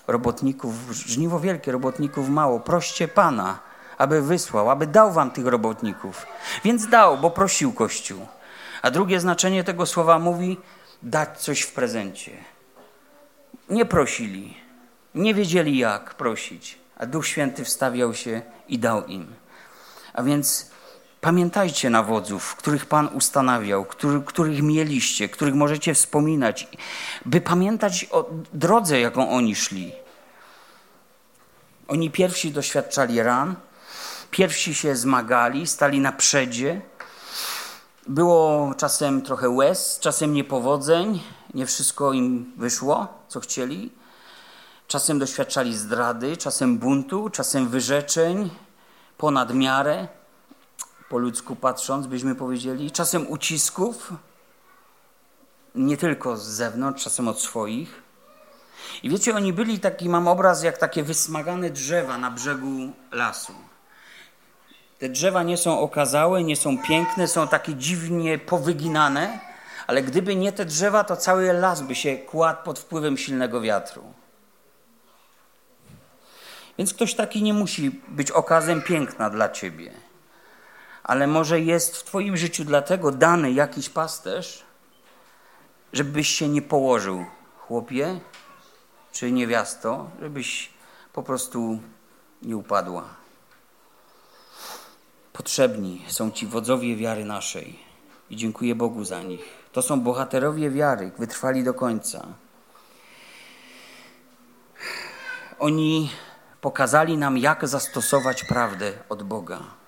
Robotników, żniwo wielkie, robotników mało. Proście Pana, aby wysłał, aby dał wam tych robotników. Więc dał, bo prosił Kościół. A drugie znaczenie tego słowa mówi dać coś w prezencie. Nie prosili, nie wiedzieli jak prosić, a Duch Święty wstawiał się i dał im. A więc pamiętajcie na wodzów, których Pan ustanawiał, który, których mieliście, których możecie wspominać, by pamiętać o drodze, jaką oni szli. Oni pierwsi doświadczali ran, Pierwsi się zmagali, stali na przedzie. Było czasem trochę łez, czasem niepowodzeń, nie wszystko im wyszło, co chcieli. Czasem doświadczali zdrady, czasem buntu, czasem wyrzeczeń ponad miarę, po ludzku patrząc, byśmy powiedzieli, czasem ucisków, nie tylko z zewnątrz, czasem od swoich. I wiecie, oni byli taki, mam obraz, jak takie wysmagane drzewa na brzegu lasu. Te drzewa nie są okazałe, nie są piękne, są takie dziwnie powyginane, ale gdyby nie te drzewa, to cały las by się kładł pod wpływem silnego wiatru. Więc ktoś taki nie musi być okazem piękna dla ciebie. Ale może jest w twoim życiu dlatego dany jakiś pasterz, żebyś się nie położył, chłopie czy niewiasto, żebyś po prostu nie upadła. Potrzebni są ci wodzowie wiary naszej i dziękuję Bogu za nich. To są bohaterowie wiary, wytrwali do końca. Oni pokazali nam, jak zastosować prawdę od Boga.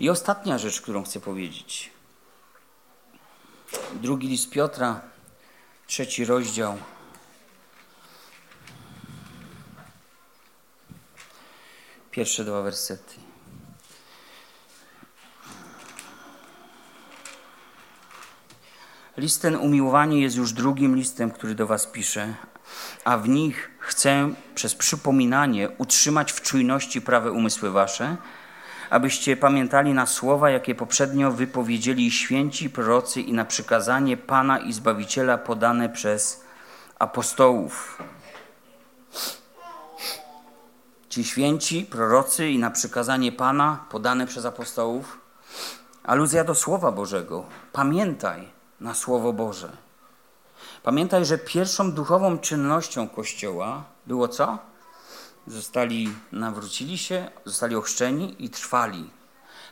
I ostatnia rzecz, którą chcę powiedzieć. Drugi list Piotra, trzeci rozdział. Pierwsze dwa wersety. List ten umiłowani jest już drugim listem, który do Was piszę, a w nich chcę przez przypominanie utrzymać w czujności prawe umysły Wasze, abyście pamiętali na słowa, jakie poprzednio wypowiedzieli święci prorocy i na przykazanie Pana i Zbawiciela podane przez apostołów. Ci święci prorocy i na przykazanie Pana podane przez apostołów. Aluzja do Słowa Bożego. Pamiętaj na Słowo Boże. Pamiętaj, że pierwszą duchową czynnością Kościoła było co? Zostali, nawrócili się, zostali ochrzczeni i trwali.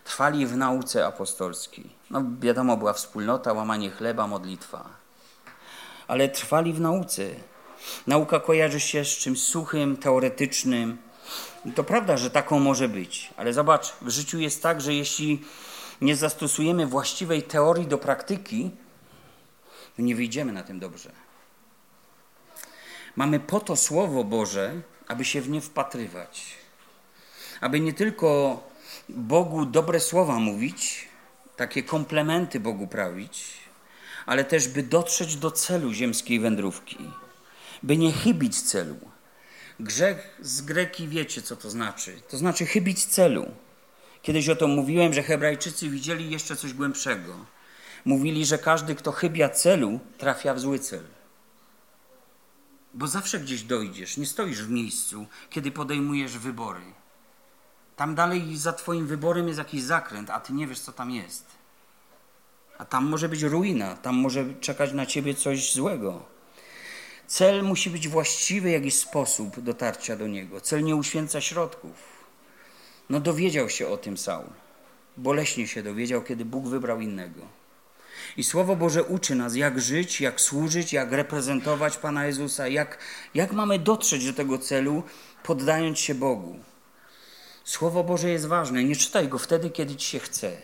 Trwali w nauce apostolskiej. No wiadomo, była wspólnota, łamanie chleba, modlitwa. Ale trwali w nauce. Nauka kojarzy się z czymś suchym, teoretycznym. I to prawda, że taką może być. Ale zobacz, w życiu jest tak, że jeśli nie zastosujemy właściwej teorii do praktyki, to nie wyjdziemy na tym dobrze. Mamy po to Słowo Boże, aby się w nie wpatrywać. Aby nie tylko Bogu dobre słowa mówić, takie komplementy Bogu prawić, ale też by dotrzeć do celu ziemskiej wędrówki, by nie chybić celu. Grzech z greki wiecie, co to znaczy. To znaczy chybić celu. Kiedyś o tym mówiłem, że Hebrajczycy widzieli jeszcze coś głębszego. Mówili, że każdy, kto chybia celu, trafia w zły cel. Bo zawsze gdzieś dojdziesz, nie stoisz w miejscu, kiedy podejmujesz wybory. Tam dalej za Twoim wyborem jest jakiś zakręt, a Ty nie wiesz, co tam jest. A tam może być ruina, tam może czekać na Ciebie coś złego. Cel musi być właściwy jakiś sposób dotarcia do niego. Cel nie uświęca środków. No dowiedział się o tym Saul. Boleśnie się dowiedział, kiedy Bóg wybrał innego. I Słowo Boże uczy nas, jak żyć, jak służyć, jak reprezentować Pana Jezusa, jak, jak mamy dotrzeć do tego celu, poddając się Bogu. Słowo Boże jest ważne. Nie czytaj go wtedy, kiedy ci się chce.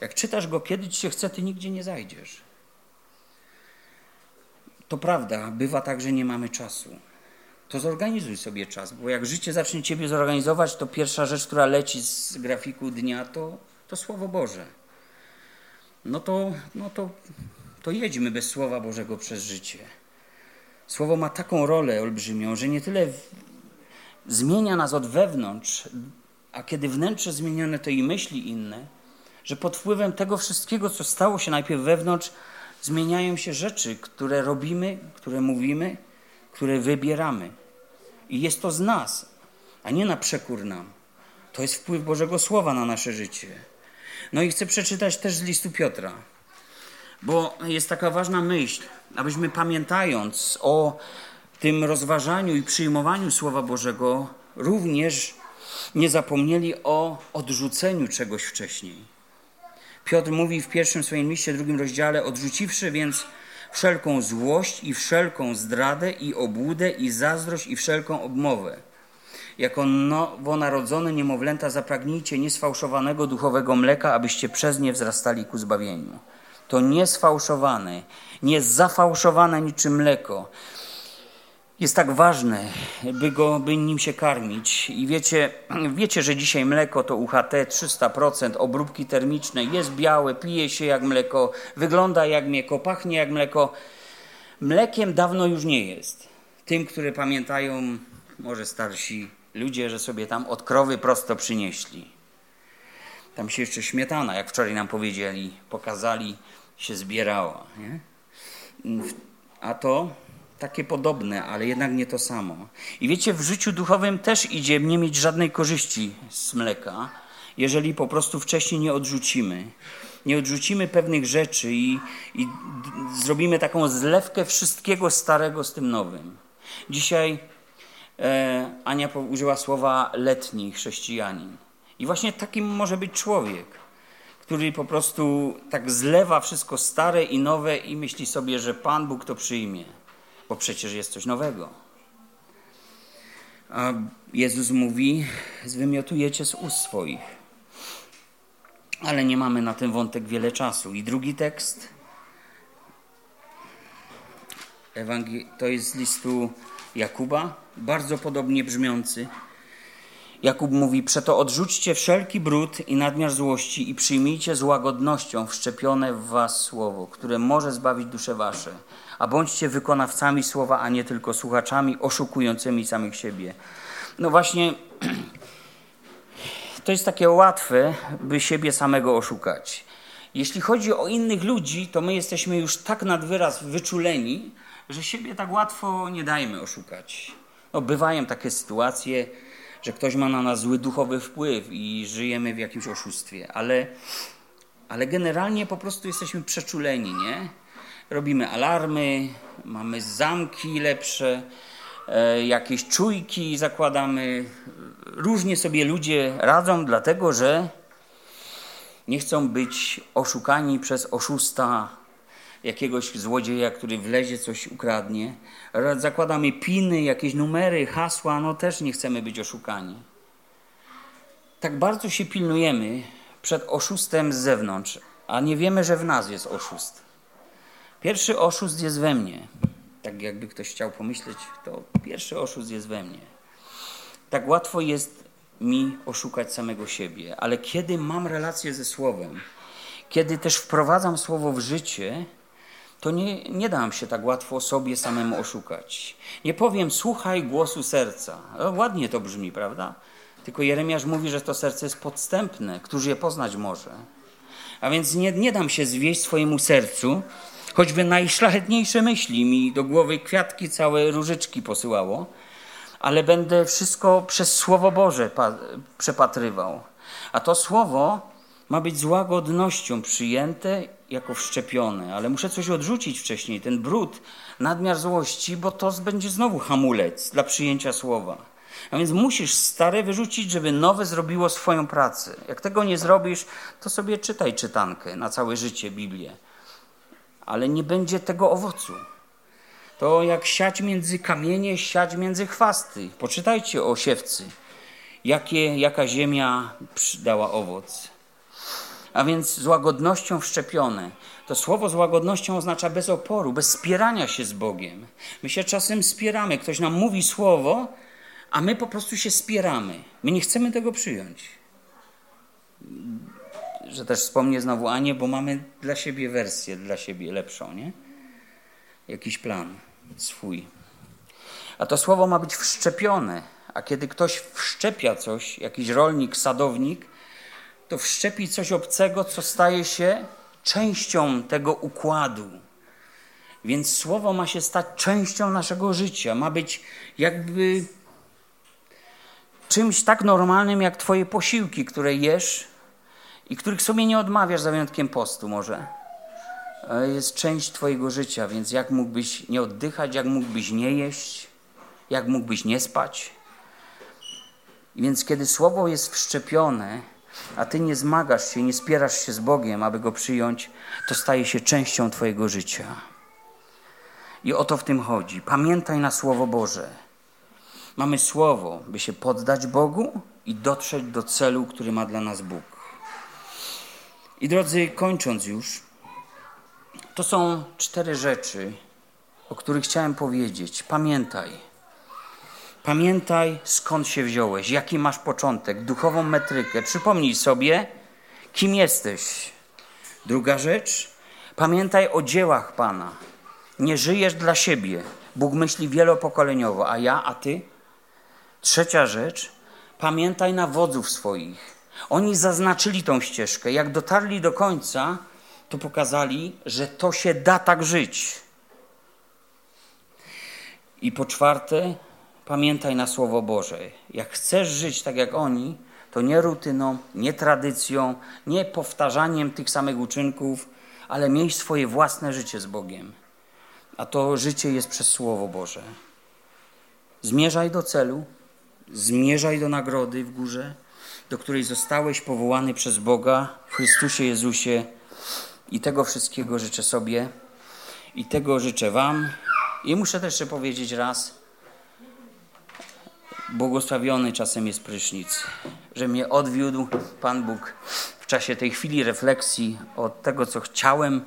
Jak czytasz go, kiedy ci się chce, ty nigdzie nie zajdziesz. To prawda, bywa tak, że nie mamy czasu. To zorganizuj sobie czas, bo jak życie zacznie ciebie zorganizować, to pierwsza rzecz, która leci z grafiku dnia, to, to Słowo Boże no to, no to, to jedźmy bez Słowa Bożego przez życie. Słowo ma taką rolę olbrzymią, że nie tyle zmienia nas od wewnątrz, a kiedy wnętrze zmienione, to i myśli inne, że pod wpływem tego wszystkiego, co stało się najpierw wewnątrz, zmieniają się rzeczy, które robimy, które mówimy, które wybieramy. I jest to z nas, a nie na przekór nam. To jest wpływ Bożego Słowa na nasze życie. No i chcę przeczytać też z listu Piotra, bo jest taka ważna myśl, abyśmy pamiętając o tym rozważaniu i przyjmowaniu Słowa Bożego, również nie zapomnieli o odrzuceniu czegoś wcześniej. Piotr mówi w pierwszym swoim liście, drugim rozdziale, odrzuciwszy więc wszelką złość i wszelką zdradę i obłudę i zazdrość i wszelką obmowę jako nowonarodzone niemowlęta zapragnijcie niesfałszowanego duchowego mleka, abyście przez nie wzrastali ku zbawieniu. To niesfałszowane, nie zafałszowane niczym mleko. Jest tak ważne, by, go, by nim się karmić. I wiecie, wiecie, że dzisiaj mleko to UHT 300%, obróbki termiczne, jest białe, pije się jak mleko, wygląda jak mleko, pachnie jak mleko, Mlekiem dawno już nie jest. Tym, które pamiętają, może starsi ludzie, że sobie tam od krowy prosto przynieśli. Tam się jeszcze śmietana, jak wczoraj nam powiedzieli, pokazali, się zbierała. Nie? A to takie podobne, ale jednak nie to samo. I wiecie, w życiu duchowym też idzie nie mieć żadnej korzyści z mleka, jeżeli po prostu wcześniej nie odrzucimy. Nie odrzucimy pewnych rzeczy i, i zrobimy taką zlewkę wszystkiego starego z tym nowym. Dzisiaj Ania użyła słowa letni chrześcijanin. I właśnie takim może być człowiek, który po prostu tak zlewa wszystko stare i nowe i myśli sobie, że Pan Bóg to przyjmie, bo przecież jest coś nowego. A Jezus mówi: Zwymiotujecie z ust swoich. Ale nie mamy na ten wątek wiele czasu. I drugi tekst. To jest z listu Jakuba, bardzo podobnie brzmiący. Jakub mówi: Przeto odrzućcie wszelki brud i nadmiar złości i przyjmijcie z łagodnością wszczepione w was słowo, które może zbawić dusze wasze. A bądźcie wykonawcami słowa, a nie tylko słuchaczami oszukującymi samych siebie. No właśnie, to jest takie łatwe, by siebie samego oszukać. Jeśli chodzi o innych ludzi, to my jesteśmy już tak nad wyraz wyczuleni, że siebie tak łatwo nie dajmy oszukać. No, bywają takie sytuacje, że ktoś ma na nas zły duchowy wpływ i żyjemy w jakimś oszustwie, ale, ale generalnie po prostu jesteśmy przeczuleni, nie? Robimy alarmy, mamy zamki lepsze, e, jakieś czujki zakładamy. Różnie sobie ludzie radzą, dlatego że nie chcą być oszukani przez oszusta, jakiegoś złodzieja, który wlezie, coś ukradnie. Zakładamy piny, jakieś numery, hasła, no też nie chcemy być oszukani. Tak bardzo się pilnujemy przed oszustem z zewnątrz, a nie wiemy, że w nas jest oszust. Pierwszy oszust jest we mnie. Tak jakby ktoś chciał pomyśleć, to pierwszy oszust jest we mnie. Tak łatwo jest mi oszukać samego siebie, ale kiedy mam relację ze Słowem, kiedy też wprowadzam Słowo w życie, to nie, nie dam się tak łatwo sobie samemu oszukać. Nie powiem, słuchaj głosu serca. No, ładnie to brzmi, prawda? Tylko Jeremiasz mówi, że to serce jest podstępne, któż je poznać może. A więc nie, nie dam się zwieść swojemu sercu, choćby najszlachetniejsze myśli mi do głowy kwiatki, całe różyczki posyłało, ale będę wszystko przez Słowo Boże przepatrywał. A to Słowo ma być z łagodnością przyjęte jako wszczepione, ale muszę coś odrzucić wcześniej, ten brud, nadmiar złości, bo to będzie znowu hamulec dla przyjęcia słowa. A więc musisz stare wyrzucić, żeby nowe zrobiło swoją pracę. Jak tego nie zrobisz, to sobie czytaj czytankę na całe życie Biblię. Ale nie będzie tego owocu. To jak siać między kamienie, siać między chwasty. Poczytajcie o siewcy. Jakie, jaka ziemia dała owoc a więc z łagodnością wszczepione. To słowo z łagodnością oznacza bez oporu, bez spierania się z Bogiem. My się czasem spieramy, ktoś nam mówi słowo, a my po prostu się spieramy. My nie chcemy tego przyjąć. Że też wspomnę znowu Anię, bo mamy dla siebie wersję, dla siebie lepszą, nie? Jakiś plan swój. A to słowo ma być wszczepione. A kiedy ktoś wszczepia coś, jakiś rolnik, sadownik, to wszczepi coś obcego, co staje się częścią tego układu. Więc słowo ma się stać częścią naszego życia, ma być jakby czymś tak normalnym jak Twoje posiłki, które jesz i których sobie nie odmawiasz za wyjątkiem postu, może. Jest część Twojego życia, więc jak mógłbyś nie oddychać, jak mógłbyś nie jeść, jak mógłbyś nie spać. Więc kiedy słowo jest wszczepione, a ty nie zmagasz się, nie spierasz się z Bogiem, aby go przyjąć, to staje się częścią Twojego życia. I o to w tym chodzi. Pamiętaj na Słowo Boże. Mamy Słowo, by się poddać Bogu i dotrzeć do celu, który ma dla nas Bóg. I drodzy, kończąc już, to są cztery rzeczy, o których chciałem powiedzieć. Pamiętaj. Pamiętaj, skąd się wziąłeś, jaki masz początek, duchową metrykę. Przypomnij sobie, kim jesteś. Druga rzecz, pamiętaj o dziełach Pana. Nie żyjesz dla siebie. Bóg myśli wielopokoleniowo, a ja, a ty? Trzecia rzecz, pamiętaj na wodzów swoich. Oni zaznaczyli tą ścieżkę. Jak dotarli do końca, to pokazali, że to się da tak żyć. I po czwarte, pamiętaj na Słowo Boże. Jak chcesz żyć tak jak oni, to nie rutyną, nie tradycją, nie powtarzaniem tych samych uczynków, ale miej swoje własne życie z Bogiem. A to życie jest przez Słowo Boże. Zmierzaj do celu, zmierzaj do nagrody w górze, do której zostałeś powołany przez Boga w Chrystusie Jezusie. I tego wszystkiego życzę sobie i tego życzę Wam. I muszę też jeszcze powiedzieć raz, błogosławiony czasem jest prysznic, że mnie odwiódł Pan Bóg w czasie tej chwili refleksji od tego, co chciałem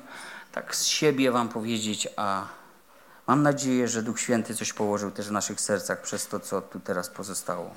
tak z siebie Wam powiedzieć, a mam nadzieję, że Duch Święty coś położył też w naszych sercach przez to, co tu teraz pozostało.